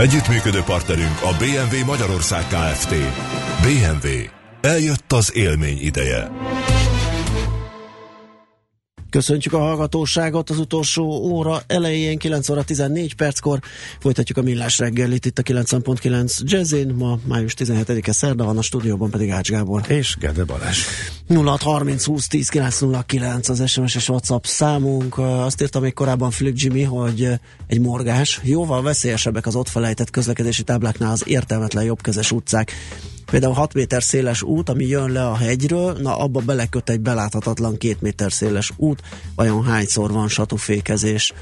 Együttműködő partnerünk a BMW Magyarország Kft. BMW. Eljött az élmény ideje. Köszöntjük a hallgatóságot az utolsó óra elején, 9 óra 14 perckor. Folytatjuk a millás reggelit itt a 90.9 Jazzin. Ma május 17-e szerda van, a stúdióban pedig Ács Gábor. És Gede Balázs. 0630 20 10 909 az SMS és WhatsApp számunk. Azt írta még korábban Philip Jimmy, hogy egy morgás. Jóval veszélyesebbek az ott felejtett közlekedési tábláknál az értelmetlen jobbkezes utcák. Például 6 méter széles út, ami jön le a hegyről, na abba beleköt egy beláthatatlan 2 méter széles út, vajon hányszor van satufékezés?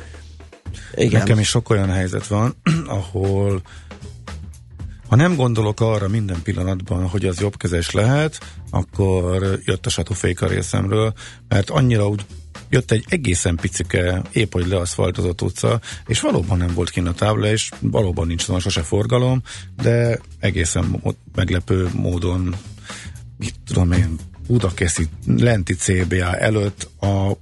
Igen. Nekem is sok olyan helyzet van, ahol ha nem gondolok arra minden pillanatban, hogy az jobbkezes lehet, akkor jött a satufék a részemről, mert annyira úgy jött egy egészen picike, épp hogy leaszfaltozott utca, és valóban nem volt kint a tábla, és valóban nincs van sose forgalom, de egészen meglepő módon, mit tudom én, Budakeszi lenti CBA előtt a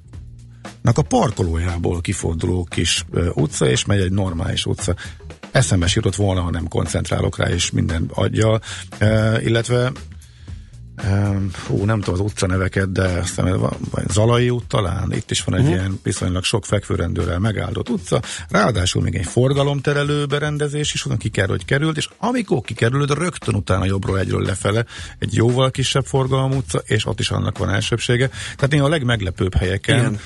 a parkolójából kiforduló kis utca, és megy egy normális utca. Eszembe jutott volna, ha nem koncentrálok rá, és minden adja, e, illetve Hú, nem tudom az utca neveket, de azt hiszem, Zalai út talán, itt is van egy uh-huh. ilyen viszonylag sok fekvőrendőrrel megáldott utca, ráadásul még egy forgalomterelő berendezés is, onnan ki kell, hogy került, és amikor kikerülöd, rögtön utána jobbról egyről lefele egy jóval kisebb forgalom utca, és ott is annak van elsőbsége. Tehát néha a legmeglepőbb helyeken Igen.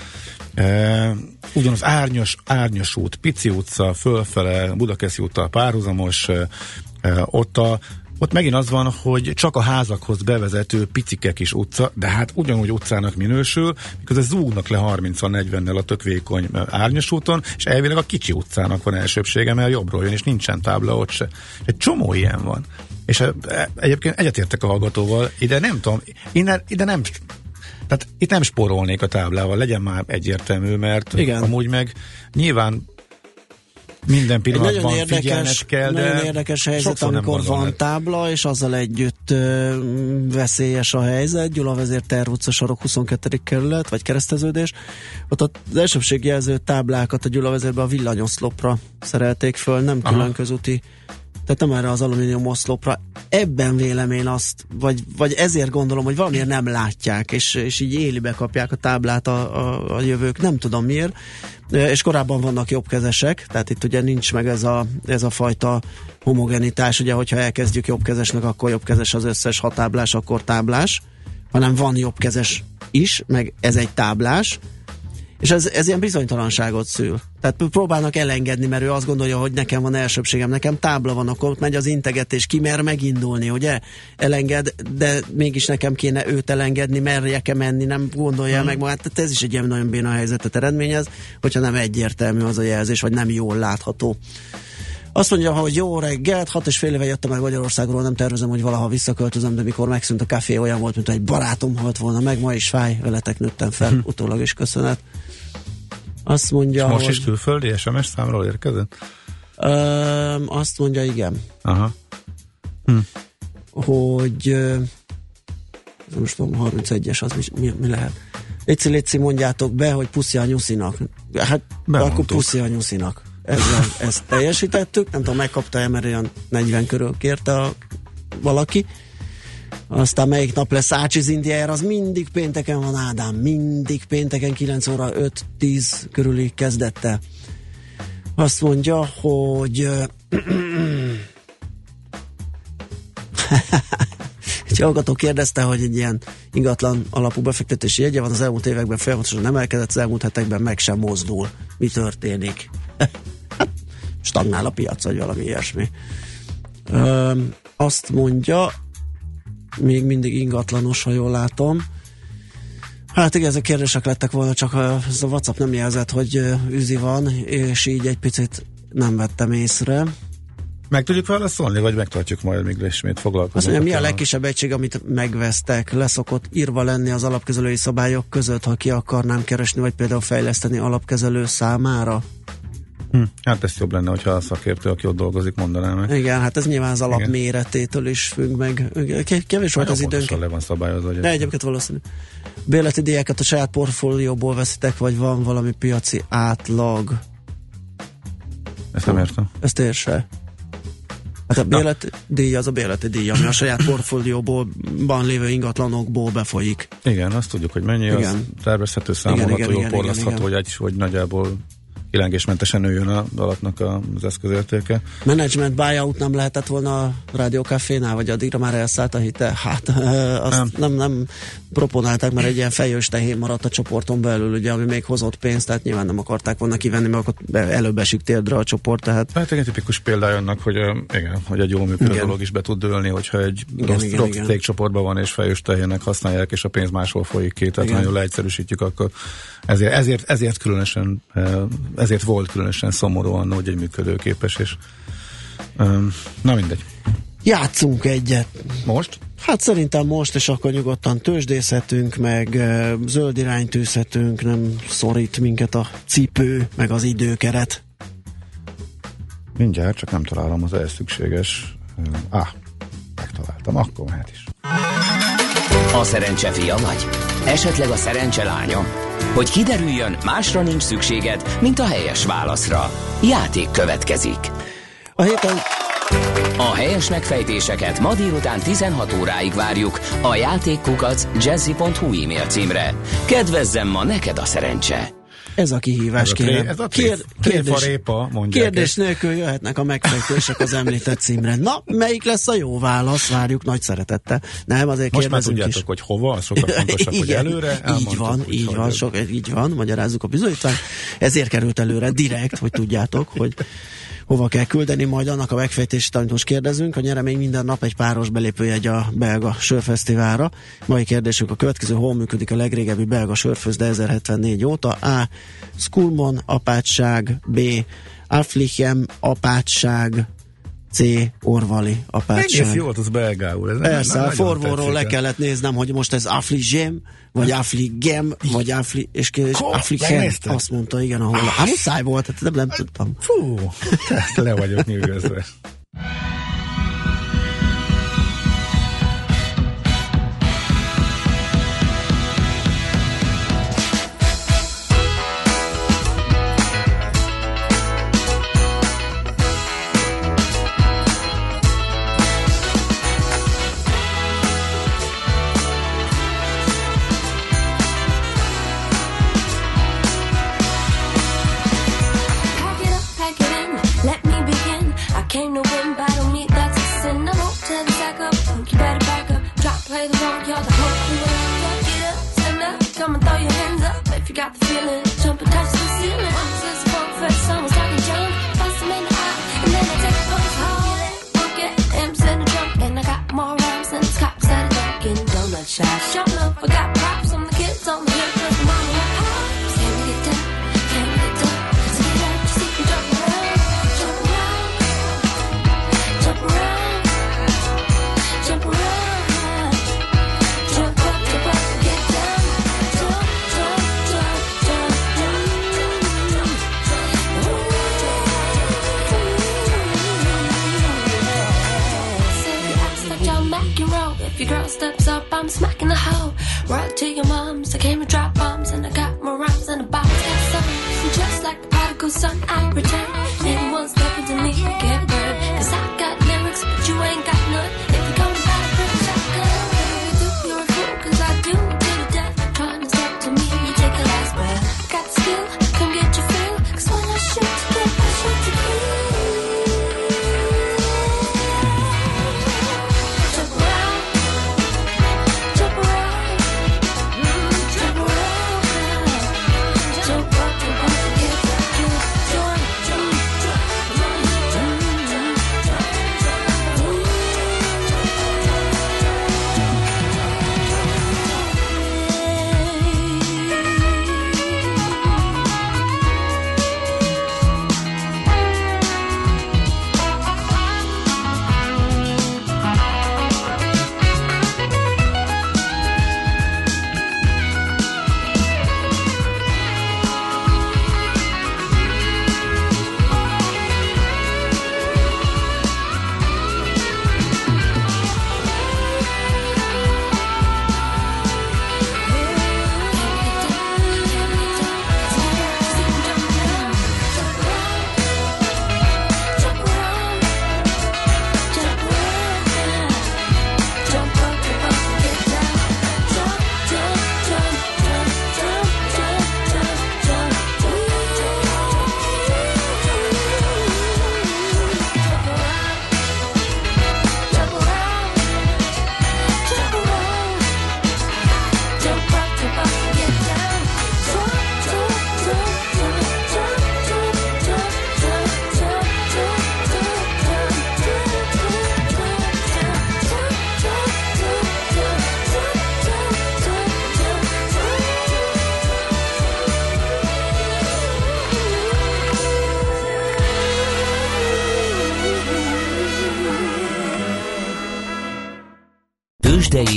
E, ugyanaz árnyos, árnyos út, Pici utca, fölfele, Budakeszi úttal párhuzamos, e, ott a ott megint az van, hogy csak a házakhoz bevezető picike kis utca, de hát ugyanúgy utcának minősül, miközben zúgnak le 30-40-nel a tök vékony árnyos úton, és elvileg a kicsi utcának van elsőbsége, mert jobbról jön, és nincsen tábla ott se. Egy csomó ilyen van. És e, egyébként egyetértek a hallgatóval, ide nem tudom, innen, ide nem tehát itt nem spórolnék a táblával, legyen már egyértelmű, mert Igen. amúgy meg nyilván minden pillanatban nagyon érdekes, kell, de Nagyon érdekes helyzet, amikor van lehet. tábla, és azzal együtt ö, veszélyes a helyzet. Gyula vezér Terv utca sarok 22. kerület, vagy kereszteződés. Ott az elsőbségjelző táblákat a Gyula vezérbe a villanyoszlopra szerelték föl, nem külön Aha. közúti tehát nem erre az alumínium oszlopra. Ebben vélem én azt, vagy, vagy ezért gondolom, hogy valamiért nem látják, és, és így élibe kapják a táblát a, a, a jövők, nem tudom miért, és korábban vannak jobbkezesek, tehát itt ugye nincs meg ez a, ez a fajta homogenitás, ugye hogyha elkezdjük jobbkezesnek, akkor jobbkezes az összes hatáblás, akkor táblás, hanem van jobbkezes is, meg ez egy táblás, és ez, ez ilyen bizonytalanságot szül. Tehát próbálnak elengedni, mert ő azt gondolja, hogy nekem van elsőbségem, nekem tábla van, akkor ott megy az integetés, ki mer megindulni, ugye? Elenged, de mégis nekem kéne őt elengedni, merjek-e menni, nem gondolja hmm. meg magát. Tehát ez is egy ilyen nagyon béna helyzetet eredményez, hogyha nem egyértelmű az a jelzés, vagy nem jól látható. Azt mondja, hogy jó reggelt, hat és fél éve jöttem meg Magyarországról, nem tervezem, hogy valaha visszaköltözöm, de mikor megszűnt a kávé, olyan volt, mint egy barátom halt volna meg, ma is fáj, veletek nőttem fel, hm. utólag is köszönet. Azt mondja, Most hogy... is külföldi SMS számról érkezett? Ö, azt mondja, igen. Aha. Hm. Hogy most tudom, 31-es, az mi, mi, mi lehet? Léci, léci, mondjátok be, hogy puszi a nyuszinak. Hát Bemondtuk. akkor puszi a nyuszinak. Ezzel, ezt teljesítettük, nem tudom, megkapta-e, mert olyan 40 körül kérte a, valaki. Aztán melyik nap lesz Ácsiz Indiájára, az mindig pénteken van Ádám, mindig pénteken 9 óra 5-10 körüli kezdette. Azt mondja, hogy egy hallgató kérdezte, hogy egy ilyen ingatlan alapú befektetési jegye van, az elmúlt években folyamatosan emelkedett, az elmúlt hetekben meg sem mozdul. Mi történik? Stagnál a piac, vagy valami ilyesmi. Ö, azt mondja, még mindig ingatlanos, ha jól látom. Hát igen, ezek kérdések lettek volna, csak ez a WhatsApp nem jelzett, hogy üzi van, és így egy picit nem vettem észre. Meg tudjuk válaszolni, vagy megtartjuk majd, míg ismét foglalkozunk? Azt mondja, mi a legkisebb egység, amit megvesztek? Leszokott írva lenni az alapkezelői szabályok között, ha ki akarnám keresni, vagy például fejleszteni alapkezelő számára? Hm, hát ez jobb lenne, hogyha a szakértő, aki ott dolgozik, mondaná meg. Igen, hát ez nyilván az alap méretétől is függ meg. Kevés volt az időnk. le van szabályozva. De egyébként valószínű. Béleti diákat a saját portfólióból veszitek, vagy van valami piaci átlag? Ezt nem értem. Ezt érse. Hát a béleti díj az a béleti ami a saját portfólióból van lévő ingatlanokból befolyik. Igen, azt tudjuk, hogy mennyi, igen. az tervezhető, számolható, igen, igen, jó porlasztható, hogy, egy, hogy nagyjából kilengésmentesen nőjön a alapnak az eszközértéke. Management buyout nem lehetett volna a rádiókafénál, vagy addigra már elszállt a hite? Hát azt nem, nem, nem proponálták, mert egy ilyen fejős tehén maradt a csoporton belül, ugye, ami még hozott pénzt, tehát nyilván nem akarták volna kivenni, mert akkor előbb esik térdre a csoport. Tehát... Hát egy tipikus példája annak, hogy, igen, hogy egy jó működő igen. dolog is be tud dőlni, hogyha egy igen, rossz, igen, rossz igen. cégcsoportban van és fejős tehének használják, és a pénz máshol folyik ki, tehát igen. nagyon leegyszerűsítjük, akkor ezért, ezért, ezért különösen ezért volt különösen szomorú annó, hogy egy működőképes, és na mindegy. Játszunk egyet. Most? Hát szerintem most, és akkor nyugodtan tőzsdészhetünk, meg zöld irányt tűzhetünk, nem szorít minket a cipő, meg az időkeret. Mindjárt, csak nem találom az elszükséges. Ah, megtaláltam, akkor mehet is. A szerencse fia vagy? Esetleg a szerencse lánya? Hogy kiderüljön, másra nincs szükséged, mint a helyes válaszra. Játék következik. A héten a helyes megfejtéseket ma délután 16 óráig várjuk a játékkukac jazzy.hu e-mail címre. Kedvezzem ma neked a szerencse! Ez a kihívás, ez a kérem. Ez a Kér, kérdés, répa, kérdés nélkül jöhetnek a megfejtések az említett címre. Na, melyik lesz a jó válasz? Várjuk nagy szeretettel. Nem, azért Most már tudjátok, is. hogy hova, sokkal fontosabb, hogy előre. Így van, úgy, így van, sok, így van, magyarázzuk a bizonyítványt. Ezért került előre direkt, hogy tudjátok, hogy hova kell küldeni, majd annak a megfejtését, amit most kérdezünk. A nyeremény minden nap egy páros belépőjegy a belga sörfesztiválra. Mai kérdésünk a következő, hol működik a legrégebbi belga sörfőzde 1074 óta? A. Skulmon apátság, B. Alflichem apátság, C. Orvali apátság. Egész jó volt az belgául. Ez Persze, a forvóról le kellett néznem, hogy most ez Affligem, vagy Affligem, vagy Affli, és, és Affligem, azt mondta, igen, ahol. Hát muszáj volt, tehát nem, nem tudtam. Fú, le vagyok nyűgözve. girl steps up, I'm smacking the hoe. Right to your moms, I came to drop bombs, and I got more rhymes than a box. Got some, just like the prodigal son, I return.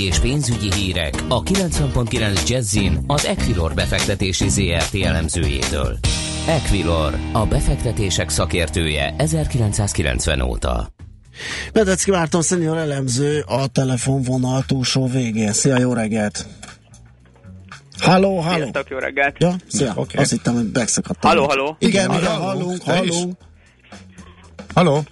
És pénzügyi hírek a 90.9 Jazzin az Equilor befektetési ZRT elemzőjétől. Equilor, a befektetések szakértője 1990 óta. Bedecki Márton szenior elemző a telefonvonal túlsó végén. Szia, jó reggelt! Halló, halló! Sziasztok, jó reggelt! Ja, szia, okay. azt hittem, hogy megszakadtam. Halló, halló! Igen, igen, hallunk, hallunk. Halló!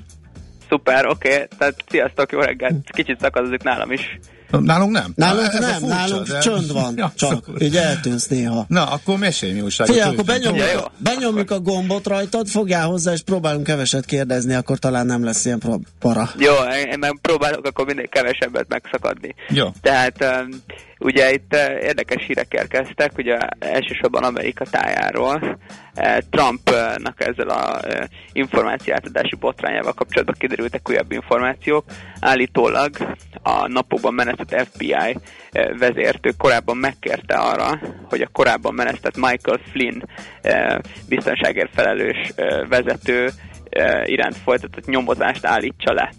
Szuper, oké, okay. tehát sziasztok, jó reggelt! Kicsit szakadozik nálam is. Nálunk nem? Nálunk ez nem, furcsa, nálunk de... csönd van, ja, csak így eltűnsz néha. Na, akkor mesélj mi újságot. Figyelj, akkor benyomjuk, ja, benyomjuk a gombot rajtad, fogjál hozzá, és próbálunk keveset kérdezni, akkor talán nem lesz ilyen para. Jó, én meg próbálok akkor minél kevesebbet megszakadni. Jó. Tehát um, Ugye itt eh, érdekes hírek érkeztek, ugye elsősorban Amerika tájáról. Eh, Trumpnak ezzel a eh, információátadási botrányával kapcsolatban kiderültek újabb információk. Állítólag a napokban menesztett FBI vezértő korábban megkérte arra, hogy a korábban menesztett Michael Flynn biztonságért felelős vezető iránt folytatott nyomozást állítsa le.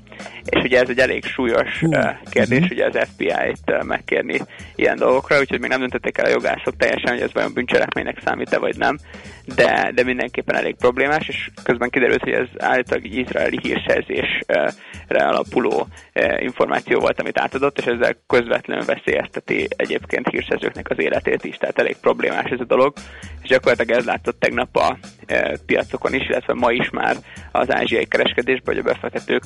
És ugye ez egy elég súlyos uh, kérdés, uh-huh. ugye az FBI-t megkérni ilyen dolgokra, úgyhogy még nem döntötték el a jogászok teljesen, hogy ez vajon bűncselekménynek számít-e vagy nem, de, de mindenképpen elég problémás, és közben kiderült, hogy ez állítólag egy izraeli hírszerzésre alapuló információ volt, amit átadott, és ezzel közvetlenül veszélyezteti egyébként hírszerzőknek az életét is, tehát elég problémás ez a dolog, és gyakorlatilag ez látszott tegnap a piacokon is, illetve ma is már az ázsiai kereskedésben, hogy a befektetők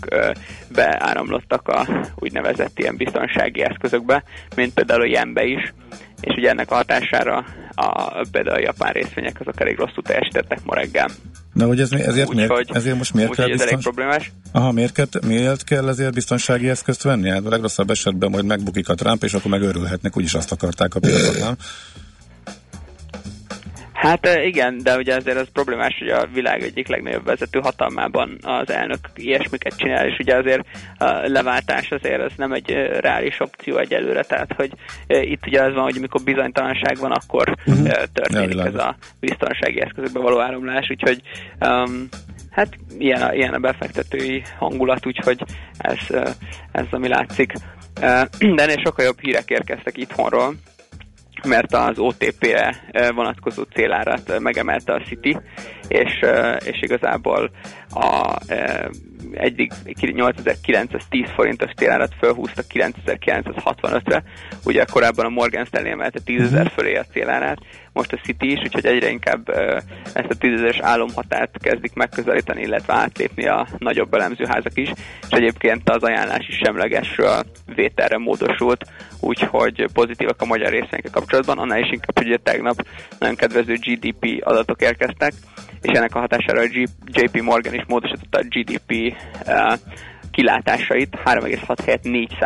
beáramlottak a úgynevezett ilyen biztonsági eszközökbe, mint például a jenbe is, és ugye ennek a hatására a, például a japán részvények azok elég rosszul teljesítettek ma reggel. Na, hogy ez, ezért, úgy, miért, hogy, ezért most miért úgy, kell biztons... problémás. Aha, miért, kell, miért kell ezért biztonsági eszközt venni? Hát a legrosszabb esetben majd megbukik a Trump, és akkor megörülhetnek, úgyis azt akarták a piacot, nem? Hát igen, de ugye azért az problémás, hogy a világ egyik legnagyobb vezető hatalmában az elnök ilyesmiket csinál, és ugye azért a leváltás azért az nem egy reális opció egyelőre, tehát hogy itt ugye az van, hogy amikor bizonytalanság van, akkor uh-huh. történik ja, ez a biztonsági eszközökbe való áramlás, úgyhogy um, hát ilyen a, ilyen a befektetői hangulat, úgyhogy ez, ez ami látszik. De ennél sokkal jobb hírek érkeztek itthonról, mert az OTP-re vonatkozó célárat megemelte a City, és, és igazából a egyik 8910 forintos télárat felhúzta 9965-re, ugye korábban a Morgan Stanley emelte 10.000 mhm. fölé a célárát, most a City is, úgyhogy egyre inkább ezt a 10.000-es álomhatárt kezdik megközelíteni, illetve átlépni a nagyobb elemzőházak is, és egyébként az ajánlás is semlegesről vételre módosult, úgyhogy pozitívak a magyar részvényekkel kapcsolatban, annál is inkább, hogy tegnap nagyon kedvező GDP adatok érkeztek, és ennek a hatására a JP Morgan is módosította a GDP uh, kilátásait 3,6 helyett 4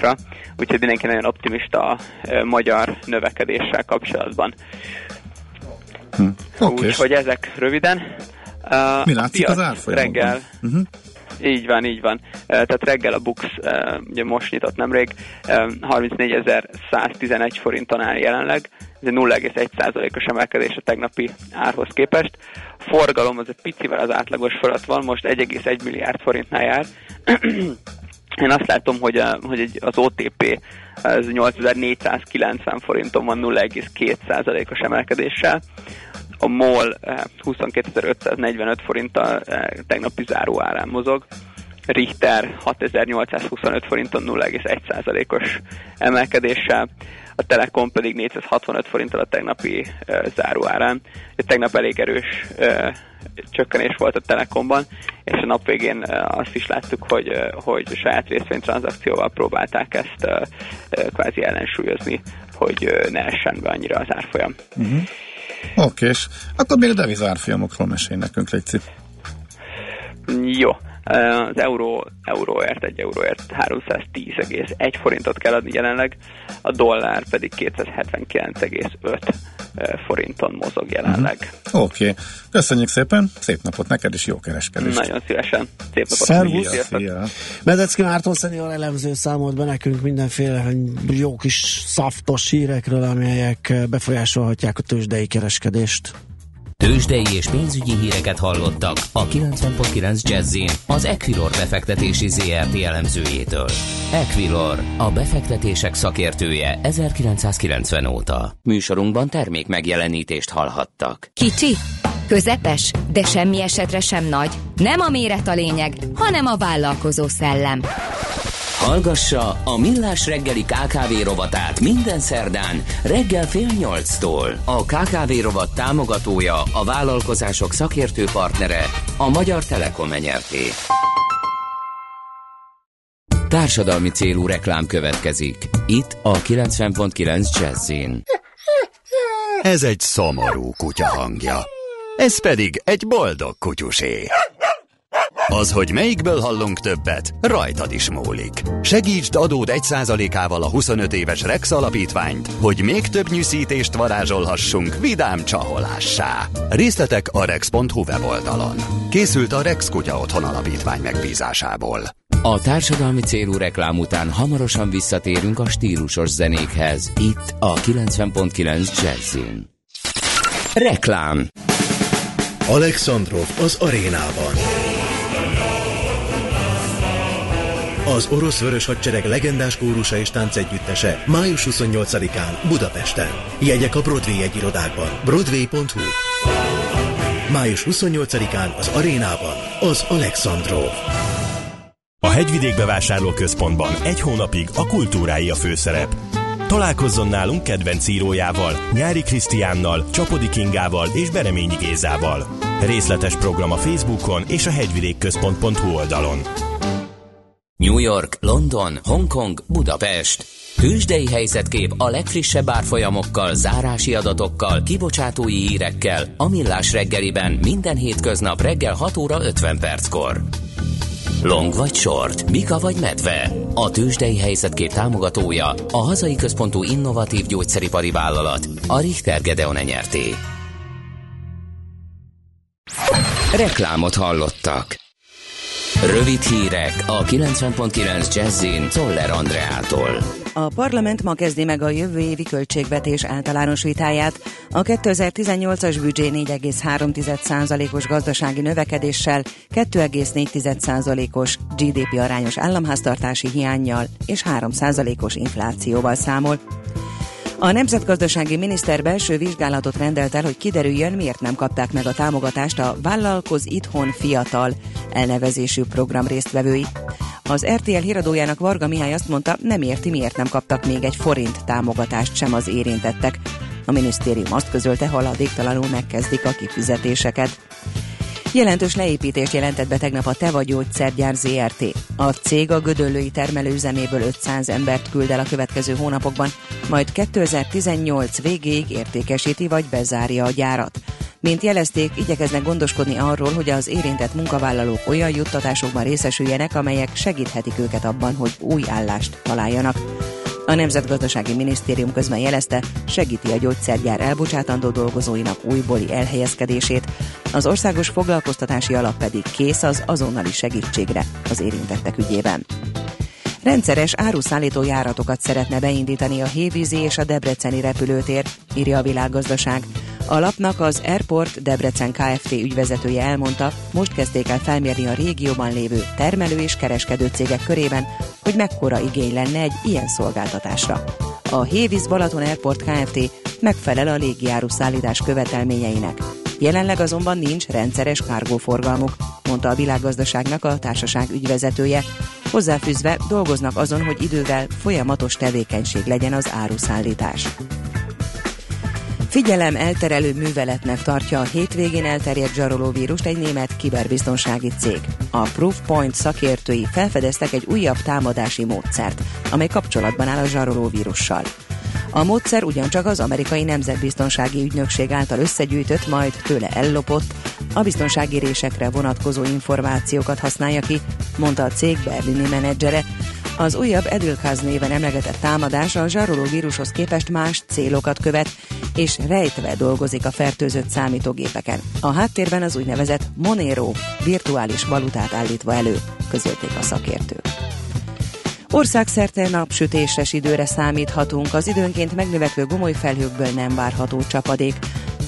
ra úgyhogy mindenki nagyon optimista a uh, magyar növekedéssel kapcsolatban. Hm. Okay. Úgyhogy ezek röviden. Uh, Mi látszik az árfolyamokban? Reggel. Uh-huh. Így van, így van. Tehát reggel a Bux ugye most nyitott nemrég, 34.111 forinton áll jelenleg, egy 0,1%-os emelkedés a tegnapi árhoz képest. A forgalom az egy picivel az átlagos fölött van, most 1,1 milliárd forintnál jár. Én azt látom, hogy, a, hogy az OTP ez 8490 forinton van 0,2%-os emelkedéssel. A MOL 22.545 forinttal tegnapi záró árán mozog. Richter 6825 forinton 0,1%-os emelkedéssel a Telekom pedig 465 forinttal a tegnapi uh, záróárán. Tegnap elég erős uh, csökkenés volt a Telekomban, és a nap végén azt is láttuk, hogy, hogy saját részvénytranszakcióval próbálták ezt kvázi ellensúlyozni, hogy ne essen be annyira az árfolyam. Uh-huh. Oké, és akkor még a devizárfolyamokról mesélj nekünk, Légy Jó. Az euró, euróért, egy euróért 310,1 forintot kell adni jelenleg, a dollár pedig 279,5 forinton mozog jelenleg. Uh-huh. Oké, okay. köszönjük szépen, szép napot neked, és jó kereskedést. Nagyon szívesen, szép napot. Szervusz! Medecki Márton szenior elemző számolt be nekünk mindenféle jó kis szaftos hírekről, amelyek befolyásolhatják a tőzsdei kereskedést. Tőzsdei és pénzügyi híreket hallottak a 90.9 jazz az Equilor befektetési ZRT elemzőjétől. Equilor, a befektetések szakértője 1990 óta. Műsorunkban termék megjelenítést hallhattak. Kicsi, közepes, de semmi esetre sem nagy. Nem a méret a lényeg, hanem a vállalkozó szellem. Hallgassa a Millás reggeli KKV rovatát minden szerdán reggel fél nyolctól. A KKV rovat támogatója, a vállalkozások szakértő partnere, a Magyar Telekom enyerté. Társadalmi célú reklám következik. Itt a 90.9 Jazzin. Ez egy szomorú kutya hangja. Ez pedig egy boldog kutyusé. Az, hogy melyikből hallunk többet, rajtad is múlik. Segítsd adód 1%-ával a 25 éves Rex alapítványt, hogy még több nyűszítést varázsolhassunk vidám csaholássá. Részletek a rex.hu weboldalon. Készült a Rex Kutya Otthon Alapítvány megbízásából. A társadalmi célú reklám után hamarosan visszatérünk a stílusos zenékhez. Itt a 90.9 Jazzin. Reklám Alexandrov az arénában. Az orosz vörös hadsereg legendás kórusa és táncegyüttese május 28-án Budapesten. Jegyek a Broadway egyirodákban. Broadway.hu Május 28-án az arénában az Alexandrov. A Hegyvidék bevásárlóközpontban egy hónapig a kultúrái a főszerep. Találkozzon nálunk kedvenc írójával, Nyári Krisztiánnal, Csapodi Kingával és Bereményi Gézával. Részletes program a Facebookon és a hegyvidékközpont.hu oldalon. New York, London, Hongkong, Budapest. Hősdei helyzetkép a legfrissebb árfolyamokkal, zárási adatokkal, kibocsátói hírekkel a Millás reggeliben minden hétköznap reggel 6 óra 50 perckor. Long vagy short, Mika vagy medve. A tőzsdei helyzetkép támogatója, a hazai központú innovatív gyógyszeripari vállalat, a Richter Gedeon nyerté. Reklámot hallottak. Rövid hírek a 90.9 Jazzin Toller Andreától. A parlament ma kezdi meg a jövő évi költségvetés általános vitáját. A 2018-as büdzsé 4,3%-os gazdasági növekedéssel, 2,4%-os GDP arányos államháztartási hiányjal és 3%-os inflációval számol. A Nemzetgazdasági Miniszter belső vizsgálatot rendelt el, hogy kiderüljön, miért nem kapták meg a támogatást a Vállalkoz Itthon Fiatal elnevezésű program résztvevői. Az RTL híradójának Varga Mihály azt mondta, nem érti, miért nem kaptak még egy forint támogatást sem az érintettek. A minisztérium azt közölte, haladéktalanul megkezdik a kifizetéseket. Jelentős leépítést jelentett be tegnap a Teva Gyógyszergyár ZRT. A cég a gödöllői termelőüzeméből 500 embert küld el a következő hónapokban, majd 2018 végéig értékesíti vagy bezárja a gyárat. Mint jelezték, igyekeznek gondoskodni arról, hogy az érintett munkavállalók olyan juttatásokban részesüljenek, amelyek segíthetik őket abban, hogy új állást találjanak. A Nemzetgazdasági Minisztérium közben jelezte, segíti a gyógyszergyár elbocsátandó dolgozóinak újbóli elhelyezkedését, az Országos Foglalkoztatási Alap pedig kész az azonnali segítségre az érintettek ügyében. Rendszeres áruszállító járatokat szeretne beindítani a Hévízi és a Debreceni repülőtér, írja a világgazdaság. A lapnak az Airport Debrecen Kft. ügyvezetője elmondta, most kezdték el felmérni a régióban lévő termelő és kereskedő cégek körében, hogy mekkora igény lenne egy ilyen szolgáltatásra. A Hévíz Balaton Airport Kft. megfelel a légiáru szállítás követelményeinek. Jelenleg azonban nincs rendszeres kárgóforgalmuk, mondta a világgazdaságnak a társaság ügyvezetője. Hozzáfűzve dolgoznak azon, hogy idővel folyamatos tevékenység legyen az áruszállítás. Figyelem elterelő műveletnek tartja a hétvégén elterjedt zsarolóvírust egy német kiberbiztonsági cég. A Proofpoint szakértői felfedeztek egy újabb támadási módszert, amely kapcsolatban áll a zsarolóvírussal. A módszer ugyancsak az amerikai nemzetbiztonsági ügynökség által összegyűjtött, majd tőle ellopott, a biztonsági résekre vonatkozó információkat használja ki, mondta a cég berlini menedzsere, az újabb Edelkaz néven emlegetett támadás a zsaroló vírushoz képest más célokat követ, és rejtve dolgozik a fertőzött számítógépeken. A háttérben az úgynevezett Monero virtuális valutát állítva elő, közölték a szakértők. Országszerte napsütéses időre számíthatunk, az időnként megnövekvő gomoly felhőkből nem várható csapadék.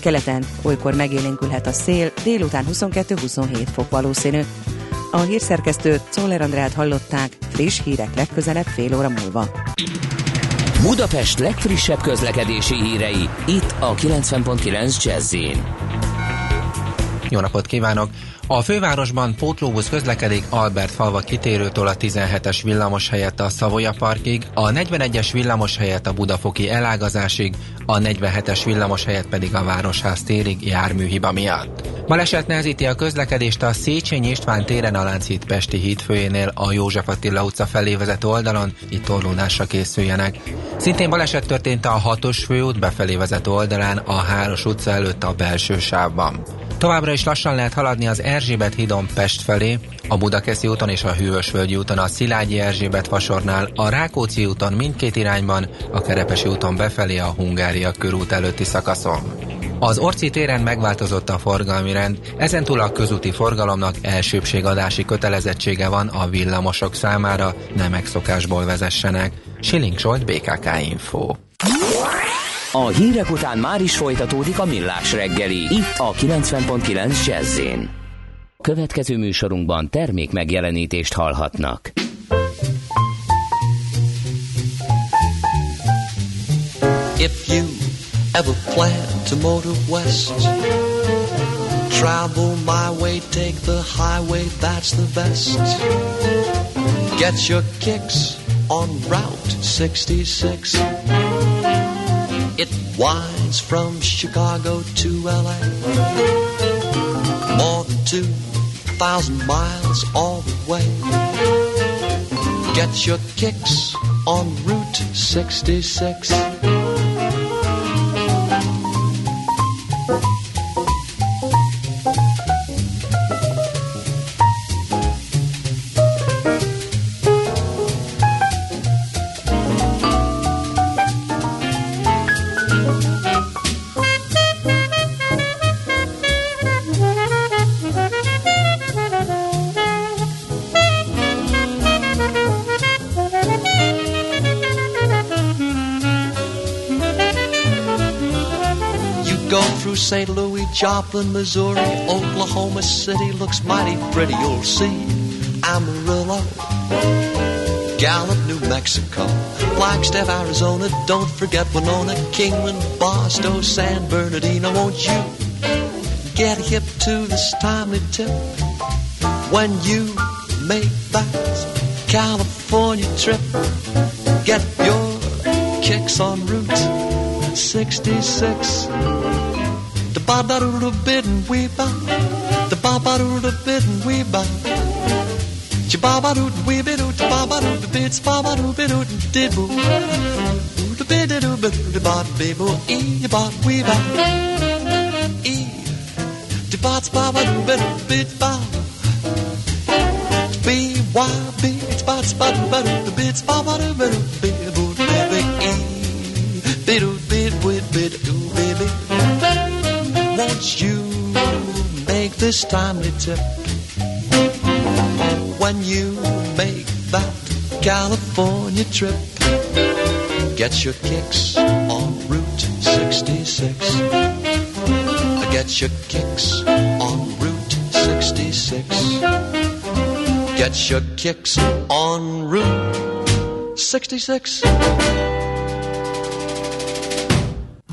Keleten olykor megélénkülhet a szél, délután 22-27 fok valószínű. A hírszerkesztőt Czoller Andrát hallották, friss hírek legközelebb fél óra múlva. Budapest legfrissebb közlekedési hírei, itt a 90.9 jazz Jó napot kívánok! A fővárosban pótlóbusz közlekedik Albert falva kitérőtől a 17-es villamos helyett a Szavoya Parkig, a 41-es villamos helyett a Budafoki elágazásig, a 47-es villamos helyett pedig a Városház térig járműhiba miatt. Baleset nehezíti a közlekedést a Széchenyi István téren a Lánchíd Pesti hídfőjénél a József Attila utca felé vezető oldalon, itt torlódásra készüljenek. Szintén baleset történt a 6-os főút befelé vezető oldalán a Háros utca előtt a belső sávban. Továbbra is lassan lehet haladni az Erzsébet hídon Pest felé, a Budakeszi úton és a Hűvösvölgyi úton a Szilágyi Erzsébet vasornál, a Rákóczi úton mindkét irányban, a Kerepesi úton befelé a Hungária körút előtti szakaszon. Az Orci téren megváltozott a forgalmi rend, ezentúl a közúti forgalomnak elsőbségadási kötelezettsége van a villamosok számára, nem megszokásból vezessenek. Siling Zsolt, BKK Info. A hírek után már is folytatódik a millás reggeli, itt a 90.9 jazz Következő műsorunkban termék megjelenítést hallhatnak. If you ever plan to motor west Travel my way, take the highway, that's the best. Get your kicks on Route 66 It winds from Chicago to LA. More than 2,000 miles all the way. Get your kicks on Route 66. Joplin, Missouri, Oklahoma City looks mighty pretty. You'll see Amarillo, Gallup, New Mexico, Flagstaff, Arizona. Don't forget Winona, Kingman, Boston, San Bernardino. Won't you get hip to this timely tip when you make that California trip? Get your kicks on Route 66 ba ba doo doo bit and wee ba, the ba ba doo doo bit and wee ba. Chi ba ba doo wee bit doo, ba ba doo bits ba ba doo bit doo did boo. The bit doo bit the ba be boo e ba wee ba e. The bats ba ba doo bit bit ba. B Y B it's bats ba doo ba doo bits ba ba doo bit be boo baby e. Bit doo bit with bit doo baby you make this timely tip when you make that California trip? Get your kicks on Route 66. Get your kicks on Route 66. Get your kicks on Route 66.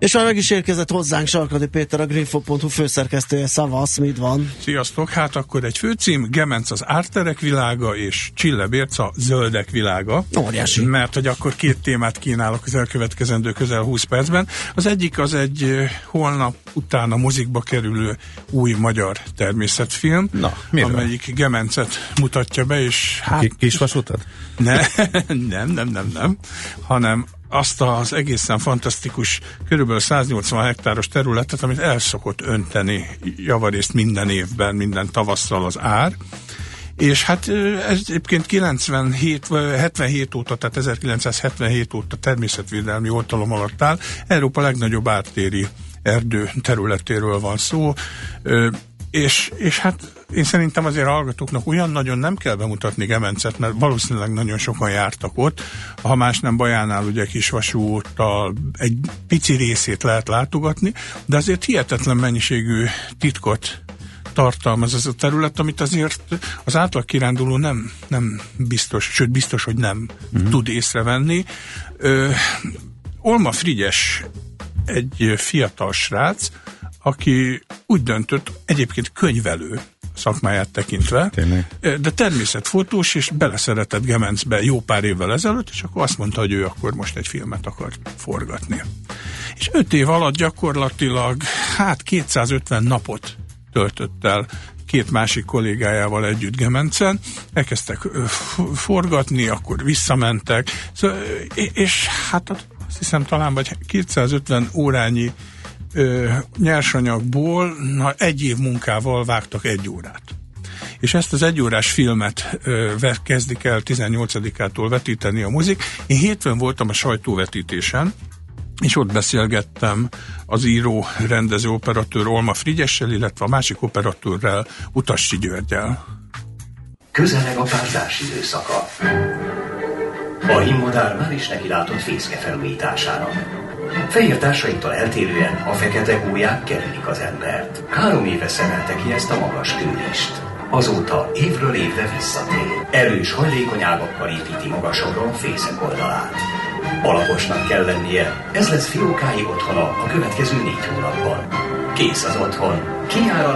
És már meg is érkezett hozzánk Sarkadi Péter, a Greenfo.hu főszerkesztője. Szavasz, mit van? Sziasztok! Hát akkor egy főcím, Gemenc az árterek világa, és Csille Bérca zöldek világa. Óriási. Mert hogy akkor két témát kínálok az elkövetkezendő közel 20 percben. Az egyik az egy holnap után a mozikba kerülő új magyar természetfilm, Na, miről? amelyik Gemencet mutatja be, és hát... Kisvasutat? Ne, nem, nem, nem, nem, hanem azt az egészen fantasztikus, körülbelül 180 hektáros területet, amit el szokott önteni javarészt minden évben, minden tavasszal az ár, És hát ez egyébként 97, 77 óta, tehát 1977 óta természetvédelmi oltalom alatt áll. Európa legnagyobb ártéri erdő területéről van szó, és, és hát én szerintem azért hallgatóknak olyan nagyon nem kell bemutatni Gemencet, mert valószínűleg nagyon sokan jártak ott. Ha más nem Bajánál ugye kisvasúttal egy pici részét lehet látogatni, de azért hihetetlen mennyiségű titkot tartalmaz ez a terület, amit azért az átlag kiránduló nem, nem biztos, sőt biztos, hogy nem uh-huh. tud észrevenni. Ö, Olma Frigyes egy fiatal srác, aki úgy döntött, egyébként könyvelő szakmáját tekintve, Tényleg. de természetfotós, és beleszeretett Gemencbe jó pár évvel ezelőtt, és akkor azt mondta, hogy ő akkor most egy filmet akar forgatni. És öt év alatt gyakorlatilag hát 250 napot töltött el két másik kollégájával együtt Gemencen, elkezdtek forgatni, akkor visszamentek, szóval, és hát azt hiszem talán vagy 250 órányi ö, nyersanyagból na, egy év munkával vágtak egy órát. És ezt az egyórás filmet ö, kezdik el 18-ától vetíteni a mozik. Én hétfőn voltam a sajtóvetítésen, és ott beszélgettem az író, rendező operatőr Olma Frigyessel, illetve a másik operatőrrel, Utassi Györgyel. Közeleg a pártás időszaka. A himmodár már is neki látott fészke felújításának. Fehér társaiktól eltérően a fekete gólyák kerülik az embert. Három éve szemelte ki ezt a magas kőrist. Azóta évről évre visszatér. Erős, hajlékony ágakkal építi magasabbra a fészek oldalát. Alaposnak kell lennie, ez lesz fiókái otthona a következő négy hónapban. Kész az otthon, kijár a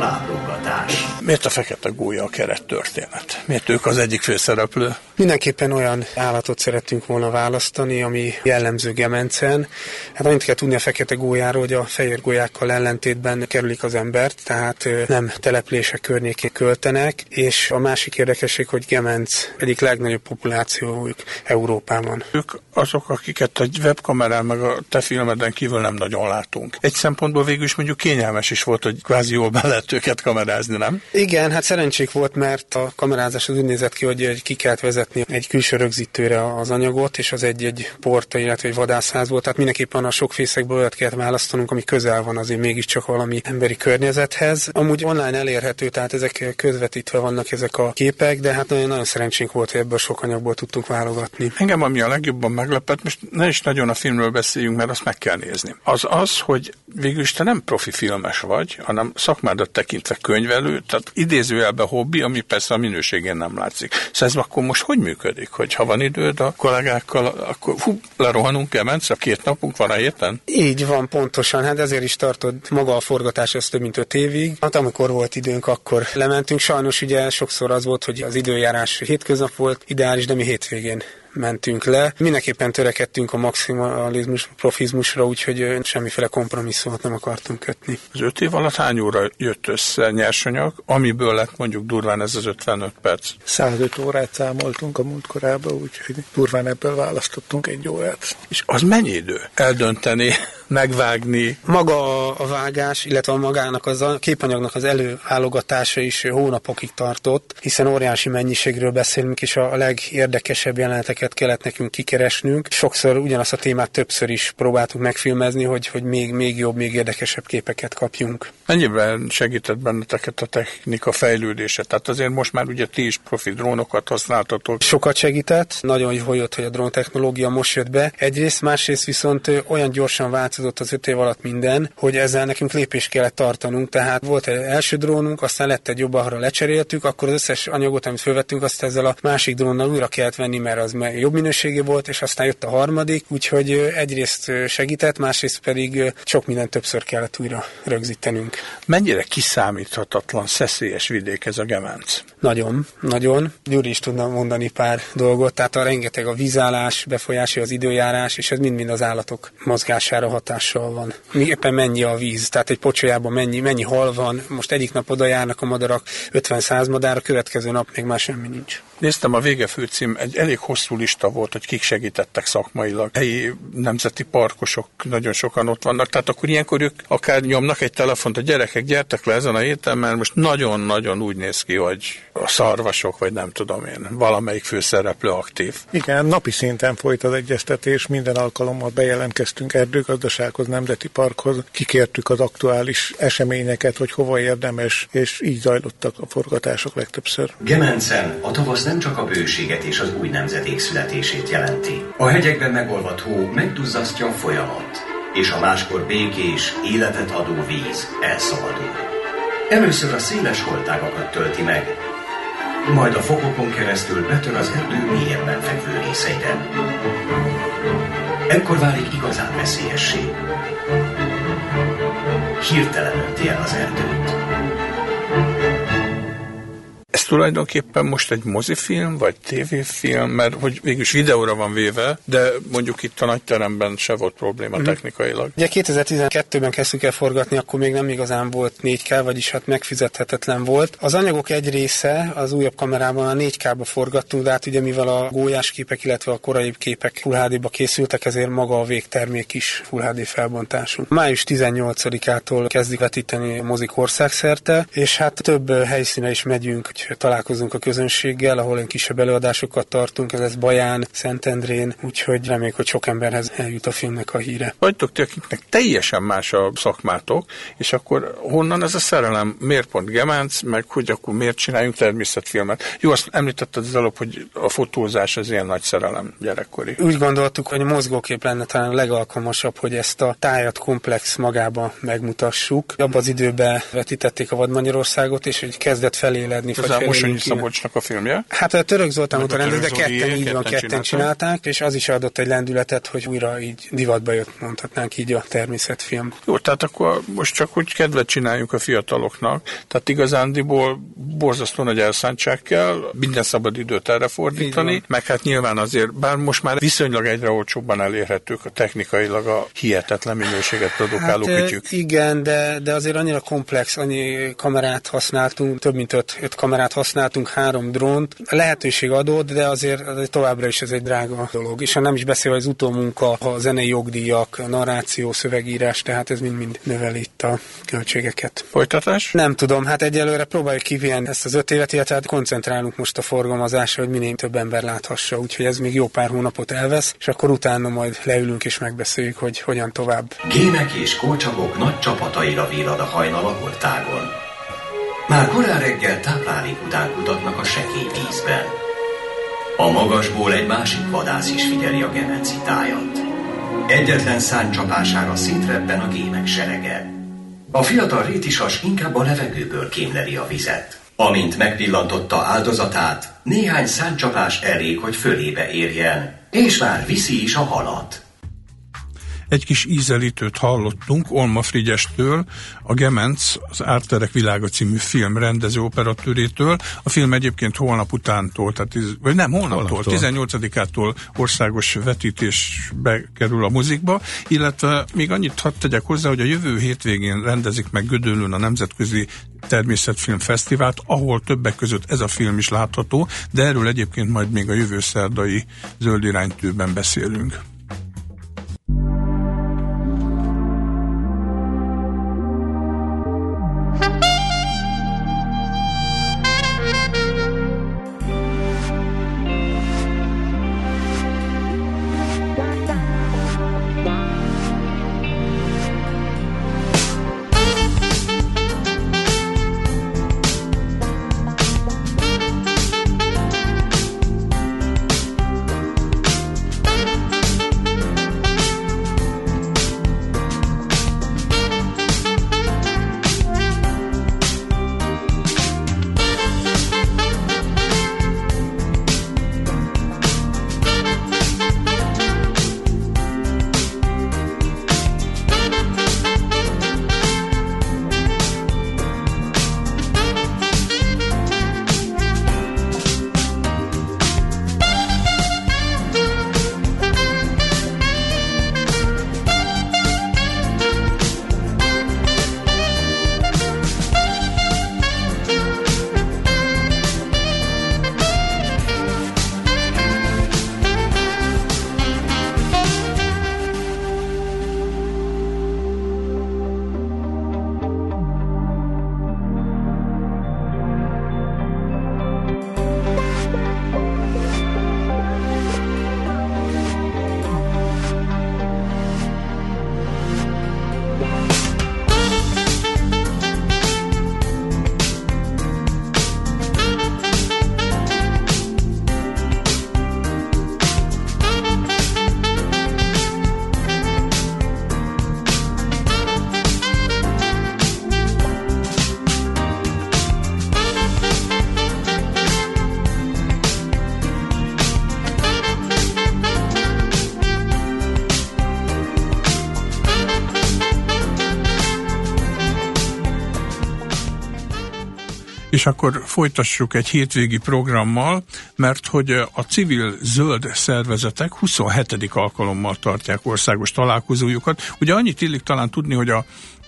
lábrógatás. Miért a fekete gólya a keret történet? Miért ők az egyik főszereplő? Mindenképpen olyan állatot szerettünk volna választani, ami jellemző Gemencen. Hát annyit kell tudni a fekete gólyáról, hogy a fehér gólyákkal ellentétben kerülik az embert, tehát nem teleplése környékén költenek, és a másik érdekesség, hogy Gemenc egyik legnagyobb populációjuk Európában. Ők azok, akiket egy webkamerán meg a te filmeden kívül nem nagyon látunk. Egy szempontból végül is mondjuk kényelmes is volt, hogy kvázi jól be lehet őket kamerázni, nem? Igen, hát szerencsék volt, mert a kamerázás az úgy nézett ki, hogy ki kellett vezetni egy külső rögzítőre az anyagot, és az egy, egy porta, illetve egy vadászház volt, tehát mindenképpen a sok fészekből olyat kellett választanunk, ami közel van azért mégiscsak valami emberi környezethez. Amúgy online elérhető, tehát ezek közvetítve vannak ezek a képek, de hát nagyon, nagyon szerencsénk volt, hogy ebből sok anyagból tudtunk válogatni. Engem ami a legjobban meglepett, most ne is nagyon a filmről beszéljünk, mert azt meg kell nézni. Az az, hogy végül is te nem profi filmes vagy, hanem szakmádat tekintve könyvelő, tehát idézőjelben hobbi, ami persze a minőségén nem látszik. Szóval ez akkor most hogy működik, hogy ha van időd a kollégákkal, akkor hú, lerohanunk Kemence, két napunk van a héten? Így van, pontosan, hát ezért is tartod maga a forgatás, ez több mint öt évig. Hát amikor volt időnk, akkor lementünk. Sajnos ugye sokszor az volt, hogy az időjárás hétköznap volt, ideális, de mi hétvégén mentünk le. Mindenképpen törekedtünk a maximalizmus, profizmusra, úgyhogy semmiféle kompromisszumot nem akartunk kötni. Az öt év alatt hány óra jött össze nyersanyag, amiből lett mondjuk durván ez az 55 perc? 105 órát számoltunk a múltkorában, úgyhogy durván ebből választottunk egy órát. És az mennyi idő? Eldönteni, megvágni. Maga a vágás, illetve a magának az a képanyagnak az előálogatása is hónapokig tartott, hiszen óriási mennyiségről beszélünk, és a legérdekesebb jeleneteket kellett nekünk kikeresnünk. Sokszor ugyanazt a témát többször is próbáltuk megfilmezni, hogy, hogy még, még jobb, még érdekesebb képeket kapjunk. Mennyiben segített benneteket a technika fejlődése? Tehát azért most már ugye ti is profi drónokat használtatok. Sokat segített, nagyon jó jött, hogy a drón technológia most jött be. Egyrészt, másrészt viszont olyan gyorsan változott az öt év alatt minden, hogy ezzel nekünk lépést kellett tartanunk. Tehát volt egy első drónunk, aztán lett egy jobb, arra lecseréltük, akkor az összes anyagot, amit felvettünk, azt ezzel a másik drónnal újra kellett venni, mert az jobb minőségű volt, és aztán jött a harmadik, úgyhogy egyrészt segített, másrészt pedig sok mindent többször kellett újra rögzítenünk. Mennyire kiszámíthatatlan, szeszélyes vidék ez a Gemenc? Nagyon, nagyon. Gyuri is tudna mondani pár dolgot, tehát a rengeteg a vízállás, befolyási az időjárás, és ez mind-mind az állatok mozgására hatással van. Éppen mennyi a víz, tehát egy pocsolyában mennyi, mennyi hal van, most egyik nap oda járnak a madarak 50-100 madár, a következő nap még már semmi nincs. Néztem a vége főcím, egy elég hosszú lista volt, hogy kik segítettek szakmailag. Helyi nemzeti parkosok, nagyon sokan ott vannak, tehát akkor ilyenkor ők akár nyomnak egy telefont a gyerekek, gyertek le ezen a héten, mert most nagyon-nagyon úgy néz ki, hogy a szarvasok, vagy nem tudom én, valamelyik főszereplő aktív. Igen, napi szinten folyt az egyeztetés, minden alkalommal bejelentkeztünk erdőgazdasághoz, nemzeti parkhoz, kikértük az aktuális eseményeket, hogy hova érdemes, és így zajlottak a forgatások legtöbbször. Gemencen a tavasz nem csak a bőséget és az új nemzedék születését jelenti. A hegyekben megolvadt hó megduzzasztja a folyamat, és a máskor békés, életet adó víz elszabadul. Először a széles holtágakat tölti meg, majd a fokokon keresztül betör az erdő mélyebben fekvő részeire. Ekkor válik igazán veszélyessé. Hirtelen önti el az erdőt. Ez tulajdonképpen most egy mozifilm, vagy tévéfilm, mert hogy végülis videóra van véve, de mondjuk itt a nagyteremben se volt probléma mm. technikailag. Ugye 2012-ben kezdtük el forgatni, akkor még nem igazán volt 4K, vagyis hát megfizethetetlen volt. Az anyagok egy része az újabb kamerában a 4K-ba forgattunk, de hát ugye mivel a gólyás képek, illetve a korai képek Full HD-ba készültek, ezért maga a végtermék is Full HD felbontású. Május 18-ától kezdik vetíteni a mozik országszerte, és hát több helyszíne is megyünk, hogy találkozunk a közönséggel, ahol én kisebb előadásokat tartunk, ez lesz Baján, Szentendrén, úgyhogy reméljük, hogy sok emberhez eljut a filmnek a híre. Vagytok ti, akiknek teljesen más a szakmátok, és akkor honnan ez a szerelem? Miért pont Gemánc, meg hogy akkor miért csináljunk természetfilmet? Jó, azt említetted az előbb, hogy a fotózás az ilyen nagy szerelem gyerekkori. Úgy gondoltuk, hogy a mozgókép lenne talán a legalkalmasabb, hogy ezt a tájat komplex magába megmutassuk. Abban az időben vetítették a Vad Magyarországot, és hogy kezdett feléledni, a Mosonyi Szabolcsnak a filmje? Hát a Török Zoltán volt a rendező, de ketten így van, ketten csinálták. csinálták, és az is adott egy lendületet, hogy újra így divatba jött, mondhatnánk így a természetfilm. Jó, tehát akkor most csak úgy kedvet csináljuk a fiataloknak. Tehát igazándiból borzasztó nagy elszántság kell, minden szabad időt erre fordítani, meg hát nyilván azért, bár most már viszonylag egyre olcsóbban elérhetők a technikailag a hihetetlen minőséget produkáló hát, kütyük. Igen, de, de azért annyira komplex, annyi kamerát használtunk, több mint öt, öt kamerát használtunk, három drónt. A lehetőség adott, de azért, azért továbbra is ez egy drága dolog. És ha nem is beszél az utómunka, a zenei jogdíjak, a narráció, szövegírás, tehát ez mind-mind növeli itt a költségeket. Folytatás? Nem tudom, hát egyelőre próbáljuk kivihen ezt az öt évet, illetve hát koncentrálunk most a forgalmazásra, hogy minél több ember láthassa, úgyhogy ez még jó pár hónapot elvesz, és akkor utána majd leülünk és megbeszéljük, hogy hogyan tovább. Gémek és kócsagok nagy csapataira villad a hajnal a holtágon. Már korán reggel táplálék után kutatnak a sekély vízben. A magasból egy másik vadász is figyeli a gemenci tájat. Egyetlen száncsapására szintrebben a gémek serege. A fiatal rétisas inkább a levegőből kémleli a vizet. Amint megpillantotta áldozatát, néhány száncsapás elég, hogy fölébe érjen, és már viszi is a halat. Egy kis ízelítőt hallottunk Olma Frigyestől, a Gemenc, az Árterek világa című film rendező operatőrétől. A film egyébként holnap utántól, tehát, vagy nem, holnaptól, 18-ától országos vetítésbe kerül a muzikba, illetve még annyit hadd tegyek hozzá, hogy a jövő hétvégén rendezik meg Gödöllőn a Nemzetközi Természetfilm Fesztivált, ahol többek között ez a film is látható, de erről egyébként majd még a jövő szerdai zöld iránytűben beszélünk. És akkor folytassuk egy hétvégi programmal, mert hogy a civil zöld szervezetek 27. alkalommal tartják országos találkozójukat. Ugye annyit illik talán tudni, hogy a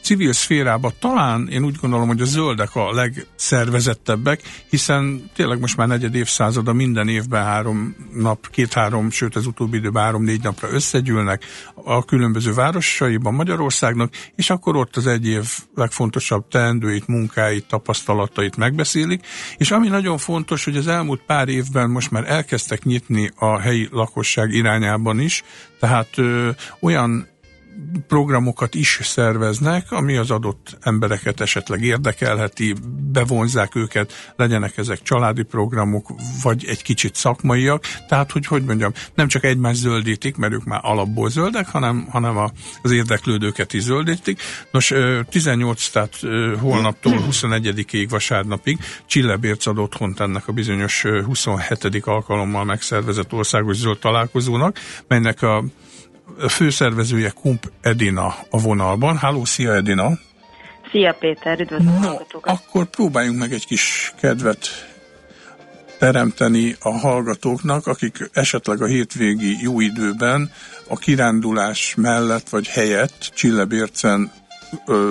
civil szférában talán én úgy gondolom, hogy a zöldek a legszervezettebbek, hiszen tényleg most már negyed évszázada minden évben három nap, két-három, sőt az utóbbi időben három-négy napra összegyűlnek a különböző városaiban Magyarországnak, és akkor ott az egy év legfontosabb teendőit, munkáit, tapasztalatait megbeszélik, és ami nagyon fontos, hogy az elmúlt pár évben most már elkezdtek nyitni a helyi lakosság irányában is, tehát ö, olyan programokat is szerveznek, ami az adott embereket esetleg érdekelheti, bevonzák őket, legyenek ezek családi programok, vagy egy kicsit szakmaiak, tehát hogy hogy mondjam, nem csak egymást zöldítik, mert ők már alapból zöldek, hanem, hanem a, az érdeklődőket is zöldítik. Nos, 18, tehát holnaptól 21-ig vasárnapig Csillebérc ad otthont ennek a bizonyos 27. alkalommal megszervezett országos zöld találkozónak, melynek a főszervezője Kump Edina a vonalban. Háló, szia Edina! Szia Péter, üdvözlöm no, akkor próbáljunk meg egy kis kedvet teremteni a hallgatóknak, akik esetleg a hétvégi jó időben a kirándulás mellett vagy helyett Csillebércen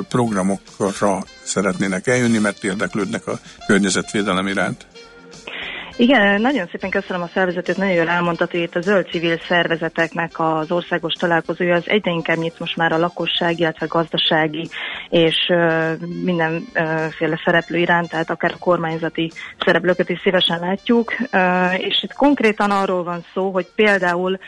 programokra szeretnének eljönni, mert érdeklődnek a környezetvédelem iránt. Igen, nagyon szépen köszönöm a szervezetét, nagyon jól elmondtad, hogy itt a zöld civil szervezeteknek az országos találkozója az egyre inkább nyit most már a lakosság, illetve gazdasági és mindenféle szereplő iránt, tehát akár a kormányzati szereplőket is szívesen látjuk, és itt konkrétan arról van szó, hogy például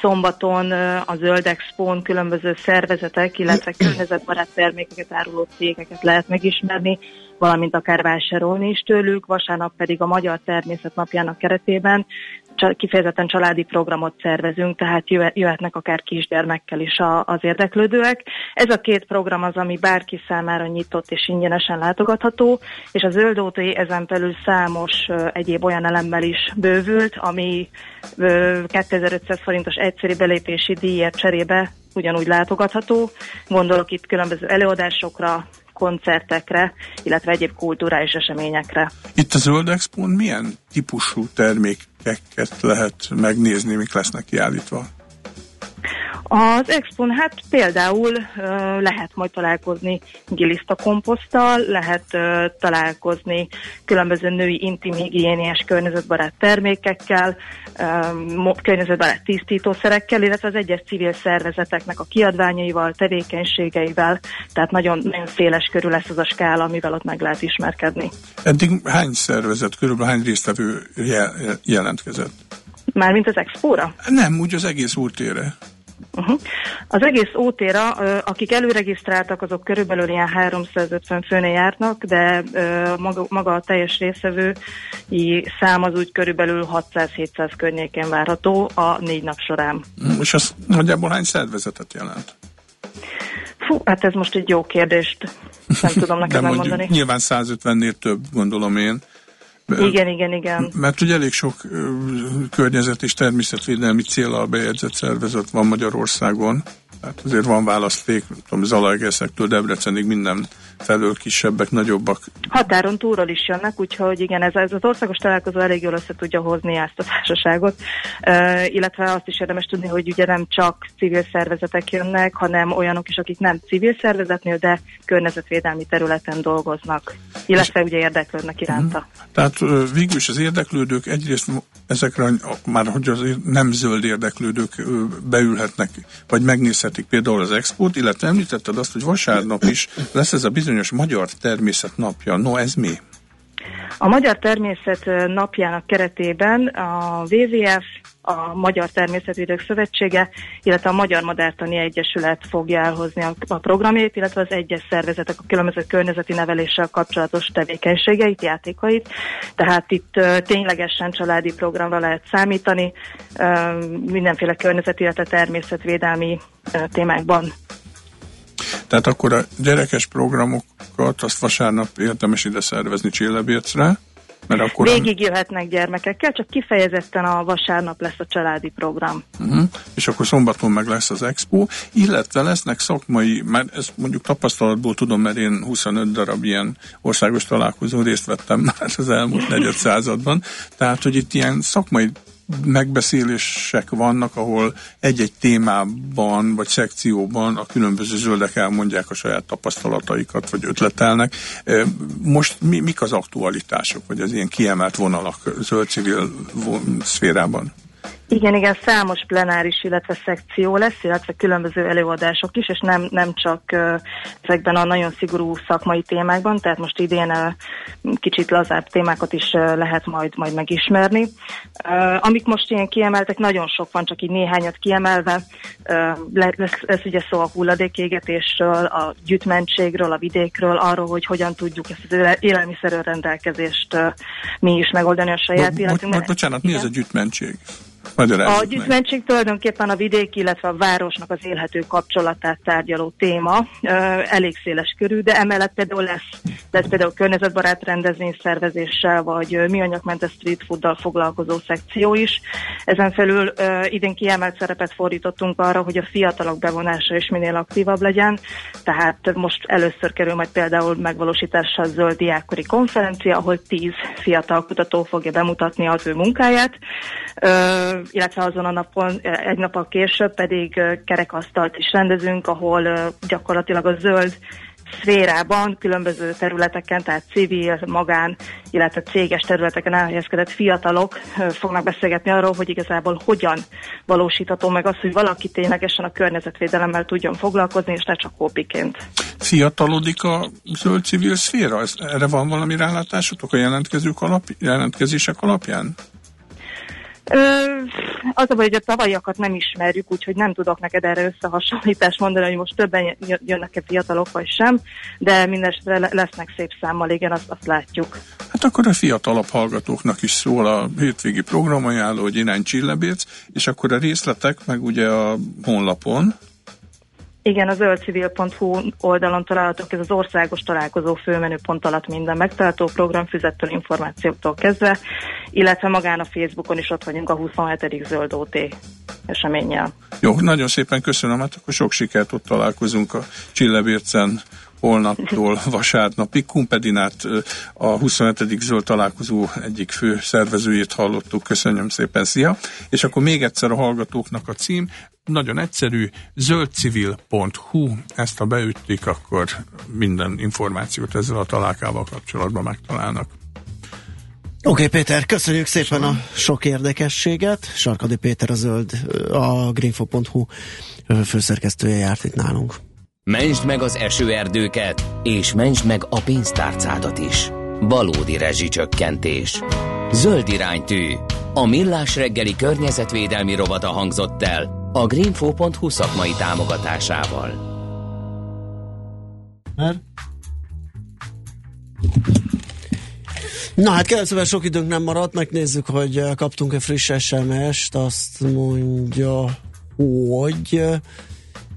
szombaton a Zöld Expo-n különböző szervezetek, illetve környezetbarát termékeket áruló cégeket lehet megismerni, valamint akár vásárolni is tőlük, vasárnap pedig a Magyar Természet Napjának keretében kifejezetten családi programot szervezünk, tehát jöhetnek akár kisgyermekkel is az érdeklődőek. Ez a két program az, ami bárki számára nyitott és ingyenesen látogatható, és a Zöld OT ezen belül számos egyéb olyan elemmel is bővült, ami 2500 forintos egyszerű belépési díjért cserébe ugyanúgy látogatható. Gondolok itt különböző előadásokra, koncertekre, illetve egyéb kulturális eseményekre. Itt a Zöld Expo milyen típusú termékeket lehet megnézni, mik lesznek kiállítva? Az expon hát például uh, lehet majd találkozni giliszta komposzttal, lehet uh, találkozni különböző női intim higiéniás környezetbarát termékekkel, um, környezetbarát tisztítószerekkel, illetve az egyes civil szervezeteknek a kiadványaival, tevékenységeivel, tehát nagyon, nagyon széles körül lesz az a skála, amivel ott meg lehet ismerkedni. Eddig hány szervezet, körülbelül hány résztvevő jelentkezett? Mármint az expóra? Nem, úgy az egész úrtére. Uh-huh. Az egész ótéra, akik előregisztráltak, azok körülbelül ilyen 350 főnél járnak, de maga, maga a teljes részevői szám az úgy körülbelül 600-700 környékén várható a négy nap során. És az nagyjából hány szervezetet jelent? Fú, hát ez most egy jó kérdést. Nem tudom neked megmondani. Nyilván 150-nél több, gondolom én. Igen, igen, igen. Mert ugye elég sok környezet és természetvédelmi célral bejegyzett szervezet van Magyarországon. Tehát azért van választék, tudom, Zalaegeszektől Debrecenig minden felől kisebbek, nagyobbak. Határon túlról is jönnek, úgyhogy igen, ez, ez az országos találkozó elég jól össze tudja hozni ezt a társaságot, uh, illetve azt is érdemes tudni, hogy ugye nem csak civil szervezetek jönnek, hanem olyanok is, akik nem civil szervezetnél, de környezetvédelmi területen dolgoznak, illetve És, ugye érdeklődnek iránta. Uh-huh. Tehát végül is az érdeklődők egyrészt ezekre már, hogy az nem zöld érdeklődők beülhetnek, vagy megnézhetik például az expót, illetve említetted azt, hogy vasárnap is lesz ez a bizonyos bizonyos Magyar Természet Napja. No, ez mi? A Magyar Természet Napjának keretében a WWF, a Magyar Természetvédők Szövetsége, illetve a Magyar Madártani Egyesület fogja elhozni a, programjait, illetve az egyes szervezetek a különböző környezeti neveléssel kapcsolatos tevékenységeit, játékait. Tehát itt ténylegesen családi programra lehet számítani, mindenféle környezeti, illetve természetvédelmi témákban tehát akkor a gyerekes programokat azt vasárnap érdemes ide szervezni Csillebércre. Mert akkor Végig jöhetnek gyermekekkel, csak kifejezetten a vasárnap lesz a családi program. Uh-huh. És akkor szombaton meg lesz az expo, illetve lesznek szakmai, mert ezt mondjuk tapasztalatból tudom, mert én 25 darab ilyen országos találkozó részt vettem már az elmúlt negyed században, tehát hogy itt ilyen szakmai megbeszélések vannak, ahol egy-egy témában vagy szekcióban a különböző zöldek elmondják a saját tapasztalataikat, vagy ötletelnek. Most mi, mik az aktualitások, vagy az ilyen kiemelt vonalak zöld civil szférában? Igen, igen, számos plenáris, illetve szekció lesz, illetve különböző előadások is, és nem, nem csak ezekben a nagyon szigorú szakmai témákban, tehát most idén uh, kicsit lazább témákat is lehet majd, majd megismerni. Amik most ilyen kiemeltek, nagyon sok van, csak így néhányat kiemelve. Lesz, lesz ugye szó a hulladékégetésről, a gyűjtmentségről, a vidékről, arról, hogy hogyan tudjuk ezt az élelmiszerről rendelkezést mi is megoldani a saját életünkben. Bo- bocsánat, mi ez a gyűjtmentség? Magyarázzuk a gyűjtmentség tulajdonképpen a vidék, illetve a városnak az élhető kapcsolatát tárgyaló téma, elég széles körű, de emellett például lesz, lesz például környezetbarát rendezvény szervezéssel, vagy műanyagmentes street fooddal foglalkozó szekció is. Ezen felül idén kiemelt szerepet fordítottunk arra, hogy a fiatalok bevonása is minél aktívabb legyen, tehát most először kerül majd például megvalósításra a zöld diákkori konferencia, ahol tíz fiatal kutató fogja bemutatni az ő munkáját illetve azon a napon, egy nappal később pedig kerekasztalt is rendezünk, ahol gyakorlatilag a zöld szférában, különböző területeken, tehát civil, magán, illetve céges területeken elhelyezkedett fiatalok fognak beszélgetni arról, hogy igazából hogyan valósítható meg az, hogy valaki ténylegesen a környezetvédelemmel tudjon foglalkozni, és ne csak hobbiként. Fiatalodik a zöld civil szféra? erre van valami rálátásotok a jelentkezők alap, jelentkezések alapján? Az a baj, hogy a tavalyakat nem ismerjük, úgyhogy nem tudok neked erre összehasonlítást mondani, hogy most többen jönnek-e fiatalok vagy sem, de mindesetre lesznek szép számmal, igen, azt, azt látjuk. Hát akkor a fiatalabb hallgatóknak is szól a hétvégi programajánló, hogy irány Csillebéc, és akkor a részletek meg ugye a honlapon, igen, az zöldcivil.hu oldalon találhatók, ez az országos találkozó főmenüpont alatt minden megtalálható programfüzettől, információktól kezdve, illetve magán a Facebookon is ott vagyunk a 27. Zöld OT eseménnyel. Jó, nagyon szépen köszönöm, hát akkor sok sikert ott találkozunk a Csillebércen holnaptól vasárnapig. Kumpedinát a 27. zöld találkozó egyik fő szervezőjét hallottuk. Köszönöm szépen, szia! És akkor még egyszer a hallgatóknak a cím, nagyon egyszerű, zöldcivil.hu, ezt ha beütték, akkor minden információt ezzel a találkával kapcsolatban megtalálnak. Oké, okay, Péter, köszönjük szépen a sok érdekességet. Sarkadi Péter a zöld, a greenfo.hu főszerkesztője járt itt nálunk. Mentsd meg az esőerdőket, és mentsd meg a pénztárcádat is. Valódi rezsicsökkentés. Zöld iránytű. A millás reggeli környezetvédelmi rovata hangzott el a greenfo.hu szakmai támogatásával. Mert? Na hát kérdezően sok időnk nem maradt, megnézzük, hogy kaptunk-e friss SMS-t, azt mondja, hogy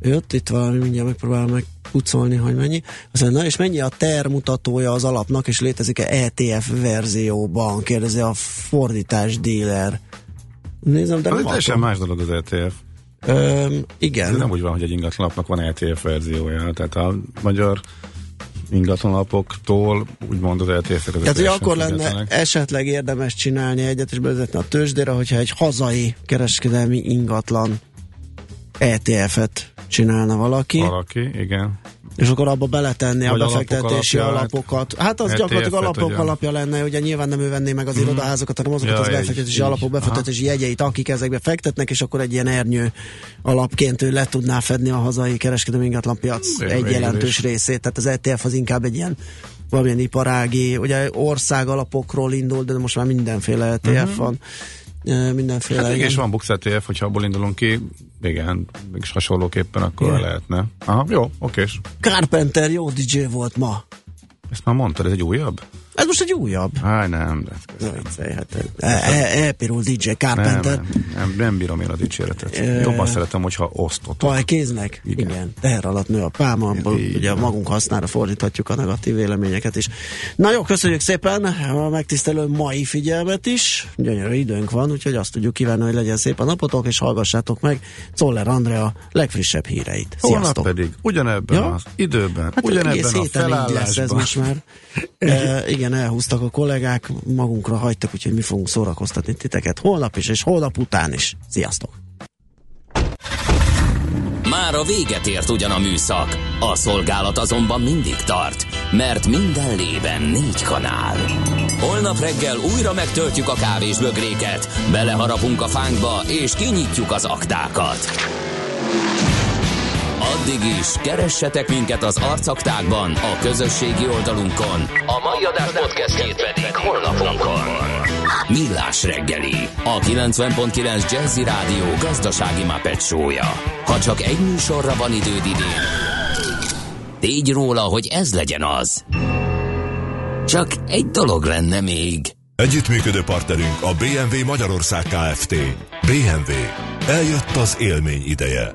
jött itt valami, mindjárt megpróbálom megpucolni, hogy mennyi. Azt mondja, na és mennyi a termutatója az alapnak, és létezik-e ETF verzióban? Kérdezi a fordítás dealer. Nézem, de nem sem más dolog az ETF. Öm, igen. Ez nem úgy van, hogy egy ingatlanapnak van ETF verziója, tehát a magyar ingatlanlapoktól úgymond az ETF-eket. Tehát, hogy akkor lenne esetleg érdemes csinálni egyet és bevezetni a tőzsdére, hogyha egy hazai kereskedelmi ingatlan ETF-et csinálna valaki. Valaki, igen. És akkor abba beletenni Vagy a befektetési alapokat. Hát az gyakorlatilag alapok ugye. alapja lenne, ugye nyilván nem ő venné meg az mm. irodaházakat, hanem azokat ja, az befektetési alapok, befektetési Aha. jegyeit, akik ezekbe fektetnek, és akkor egy ilyen ernyő alapként ő le tudná fedni a hazai kereskedelmi ingatlanpiac egy végül jelentős is. részét. Tehát az ETF az inkább egy ilyen valamilyen iparági, ugye ország alapokról indul, de most már mindenféle ETF uh-huh. van mindenféle. Hát és van Bux ETF, hogyha abból indulunk ki, igen, mégis hasonlóképpen akkor yeah. lehetne. Aha, jó, okés. Carpenter jó DJ volt ma. Ezt már mondtad, ez egy újabb? Ez most egy újabb. Háj, nem. De hát, elpirul DJ Carpenter. Nem, nem, nem, nem bírom én a dicséretet. E, Jobban szeretem, hogyha osztott. Ha kéznek? Igen. Igen. Teher alatt nő a pálma, ugye magunk hasznára fordíthatjuk a negatív véleményeket is. Na jó, köszönjük szépen a megtisztelő mai figyelmet is. Gyönyörű időnk van, úgyhogy azt tudjuk kívánni, hogy legyen szép a napotok, és hallgassátok meg Czoller Andrea legfrissebb híreit. Sziasztok! Holnap pedig ugyanebben ja? az időben, hát ugyanebben a felállásban. Lesz ez most már. e, igen, elhúztak a kollégák, magunkra hagytak, úgyhogy mi fogunk szórakoztatni titeket holnap is, és holnap után is. Sziasztok! Már a véget ért ugyan a műszak, a szolgálat azonban mindig tart, mert minden lében négy kanál. Holnap reggel újra megtöltjük a kávés bögréket, beleharapunk a fánkba és kinyitjuk az aktákat. Addig is, keressetek minket az arcaktákban, a közösségi oldalunkon. A mai adás podcastjét pedig holnapunkon. Millás reggeli, a 90.9 Jazzy Rádió gazdasági mapetsója. Ha csak egy műsorra van időd idén, tégy róla, hogy ez legyen az. Csak egy dolog lenne még. Együttműködő partnerünk a BMW Magyarország Kft. BMW. Eljött az élmény ideje.